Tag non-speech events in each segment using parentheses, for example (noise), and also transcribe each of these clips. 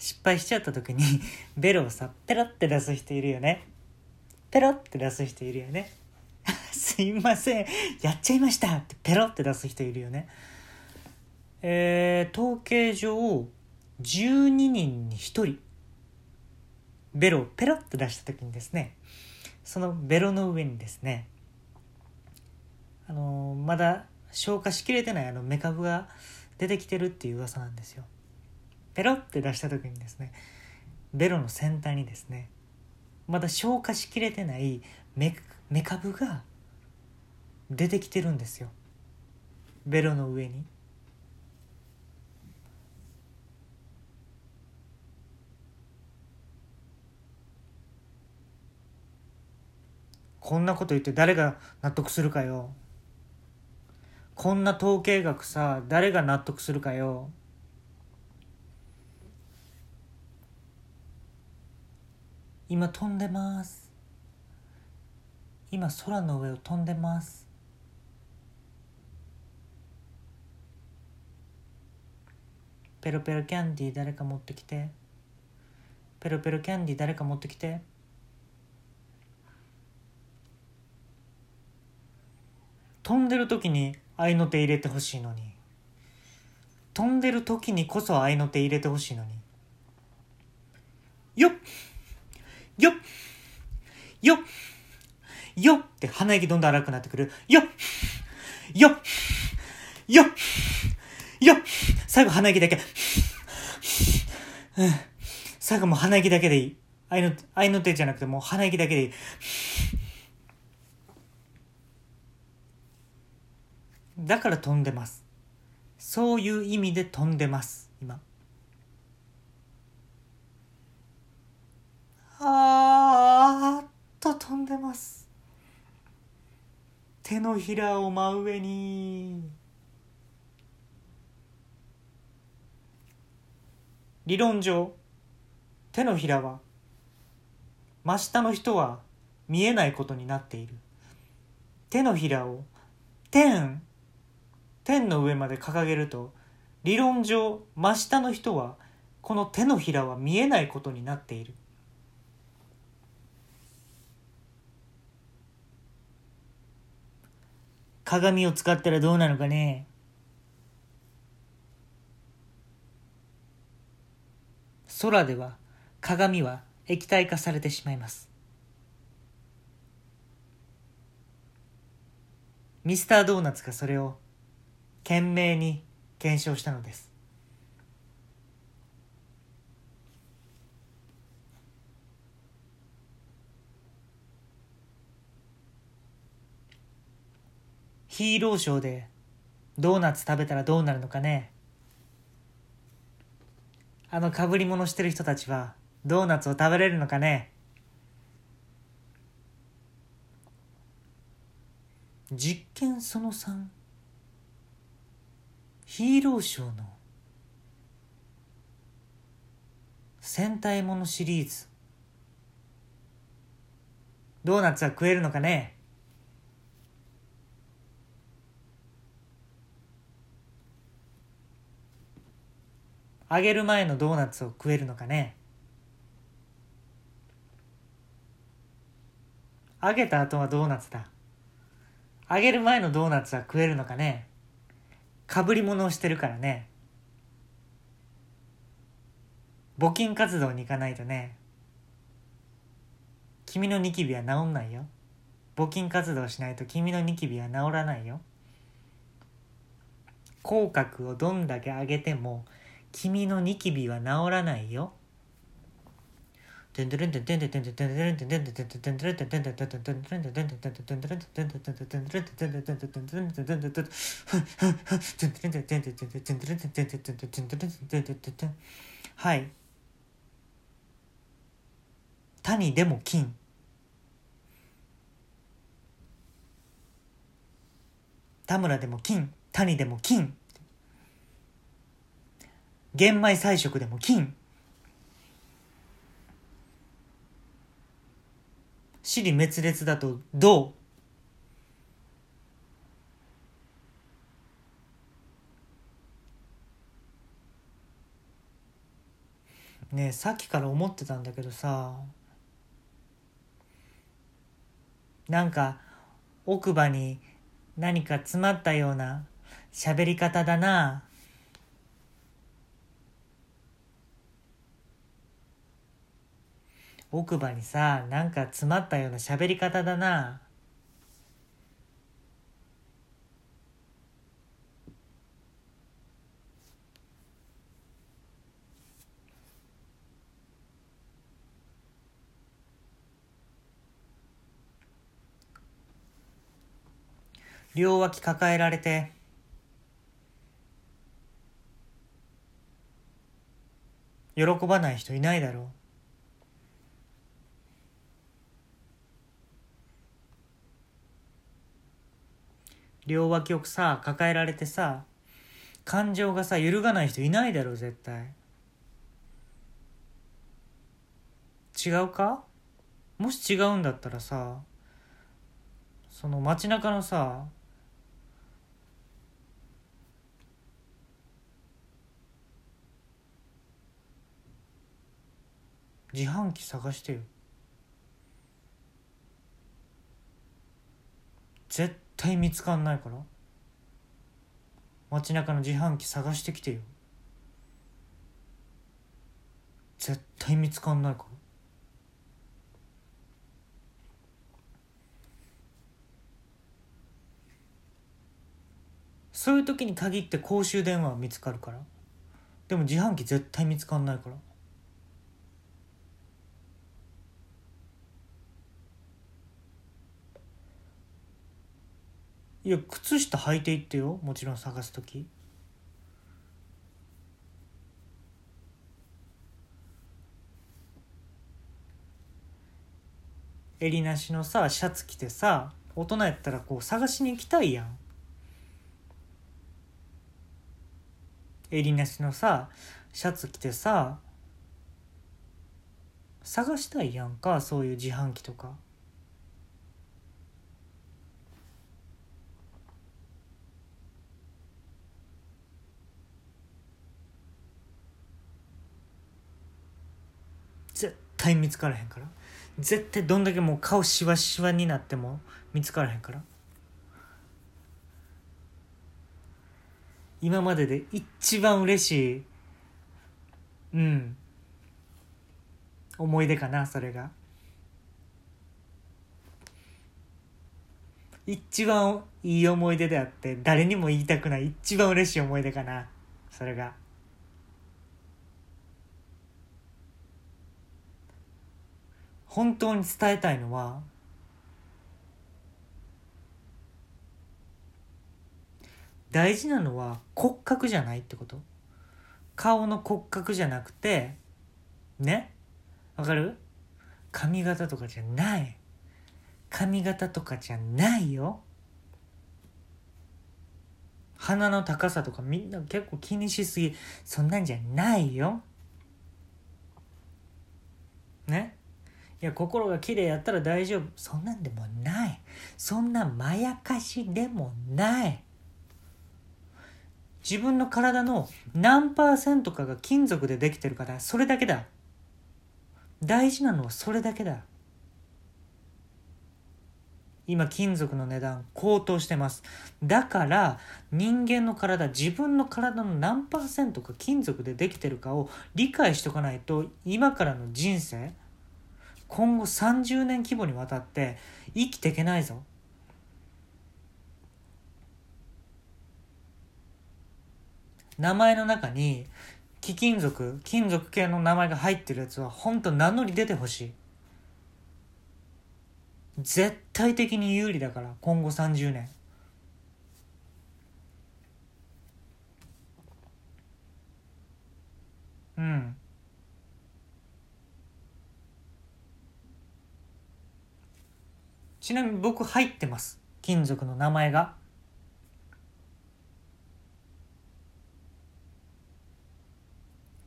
失敗しちゃった時に (laughs) ベロをさペロって出す人いるよね。ペロって出す人いるよね。(laughs) すいません。やっちゃいましたってペロって出す人いるよね。えー、統計上12人に1人ベロをペロって出した時にですねそのベロの上にですねあのーまだ消化しきれてないあのメカブが出てきてるっていう噂なんですよ。ペロって出した時にですねベロの先端にですねまだ消化しきれてないメメカブが出てきてるんですよ。ベロの上に。こんなこと言って誰が納得するかよ。こんな統計学さ誰が納得するかよ。今飛んでます。今空の上を飛んでます。ペロペロキャンディー誰か持ってきて。ペロペロキャンディー誰か持ってきて。飛んでる時に合いの手入れてほしいのに。飛んでる時にこそ合いの手入れてほしいのに。よっよっよっ。よっ。って鼻息どんどん荒くなってくる。よっ。よっ。よっ。よっ。最後鼻息だけ。最後もう鼻息だけでいい。愛の愛の手じゃなくてもう鼻息だけでいい。だから飛んでます。そういう意味で飛んでます。今あーっと飛んでます手のひらを真上に。理論上手のひらは真下の人は見えないことになっている。手のひらを天天の上まで掲げると理論上真下の人はこの手のひらは見えないことになっている。鏡を使ったらどうなのかね。空では鏡は液体化されてしまいます。ミスタードーナツがそれを懸命に検証したのです。ヒーローショーでドーナツ食べたらどうなるのかね。あの被り物してる人たちはドーナツを食べれるのかね。実験その3ヒーローショーの戦隊ものシリーズ。ドーナツは食えるのかね。揚げる前のドーナツを食えるのかね？揚げた後はドーナツだ。揚げる前のドーナツは食えるのかね？かぶり物をしてるからね。募金活動に行かないとね。君のニキビは治んないよ。募金活動しないと君のニキビは治らないよ。口角をどんだけ上げても君のニキビは治らないよ。はい。谷でも金。田村でも金。谷でも金。玄米菜食でも金。尻滅裂だと銅ねえさっきから思ってたんだけどさ。なんか奥歯に何か詰まったような喋り方だな。奥歯にさなんか詰まったような喋り方だな。両脇抱えられて。喜ばない人いないだろう。両脇をさ抱えられてさ感情がさ揺るがない人いないだろう絶対。違うか？もし違うんだったらさその街中のさ自販機探してよ。絶対対見つかんないから。街中の自販機探してきてよ。絶対見つかんないから。そういう時に限って公衆電話は見つかるから。でも自販機絶対見つかんないから。いや靴下履いていってよ。もちろん探す時。襟なしのさシャツ着てさ大人やったらこう探しに行きたいやん。襟なしのさシャツ着てさ探したいやんかそういう自販機とか絶対見つからへんから。絶対どんだけもう顔しわしわになっても見つからへんから。今までで一番嬉しいうん思い出かなそれが。一番いい思い出であって誰にも言いたくない一番嬉しい思い出かなそれが。本当に伝えたいのは大事なのは骨格じゃないってこと。顔の骨格じゃなくてね？わかる？髪型とかじゃない。髪型とかじゃないよ。鼻の高さとかみんな結構気にしすぎ。そんなんじゃないよ。ね？いや心が綺麗やったら大丈夫。そんなんでもない。そんなまやかしでもない。自分の体の何パーセントかが金属でできてるからそれだけだ。大事なのはそれだけだ。今金属の値段高騰してます。だから人間の体自分の体の何パーセントか金属でできてるかを理解しておかないと今からの人生今後30年規模にわたって生きていけないぞ。名前の中に貴金属金属系の名前が入ってるやつは本当名乗り出てほしい。絶対的に有利だから今後30年。うん。ちなみに僕入ってます。金属の名前が。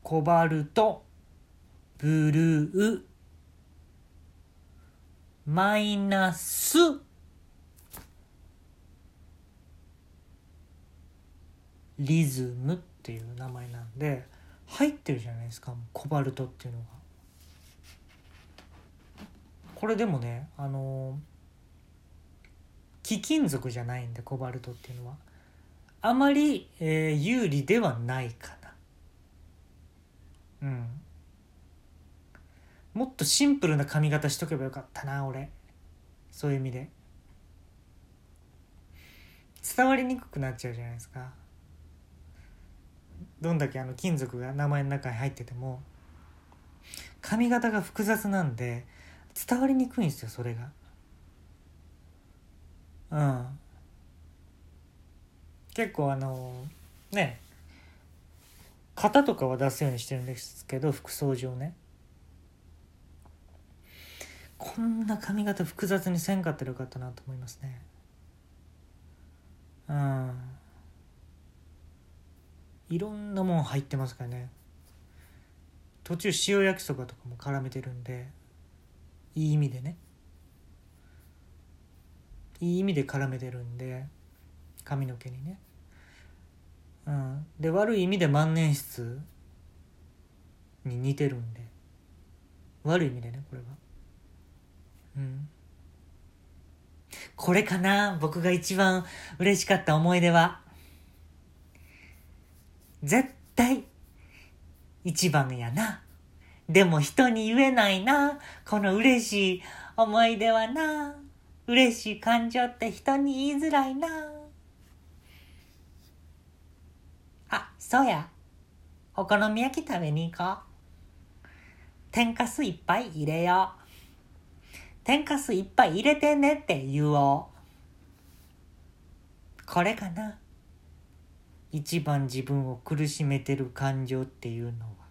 コバルト。ブルー。マイナス。リズムっていう名前なんで入ってるじゃないですかコバルトっていうのが。これでもねあの貴金属じゃないんでコバルトっていうのは。あまり、えー、有利ではないかな。うん。もっとシンプルな髪型しとけばよかったな俺。そういう意味で。伝わりにくくなっちゃうじゃないですか。どんだけあの金属が名前の中に入ってても。髪型が複雑なんで伝わりにくいんですよそれが。うん。結構あのね。型とかは出すようにしてるんですけど服装上ね。こんな髪型複雑にせんかったらよかったなと思いますね。うん。いろんなもん入ってますからね。途中塩焼きそばとかも絡めてるんでいい意味でね。いい意味で絡めてるんで髪の毛にね。うん。で悪い意味で万年筆に似てるんで。悪い意味でねこれは。うん。これかな僕が一番嬉しかった思い出は。絶対一番やな。でも人に言えないなこの嬉しい思い出はな。嬉しい感情って人に言いづらいなあそうやお好み焼き食べに行こう天かすいっぱい入れよう天かすいっぱい入れてねって言おう。これかな。一番自分を苦しめてる感情っていうのは。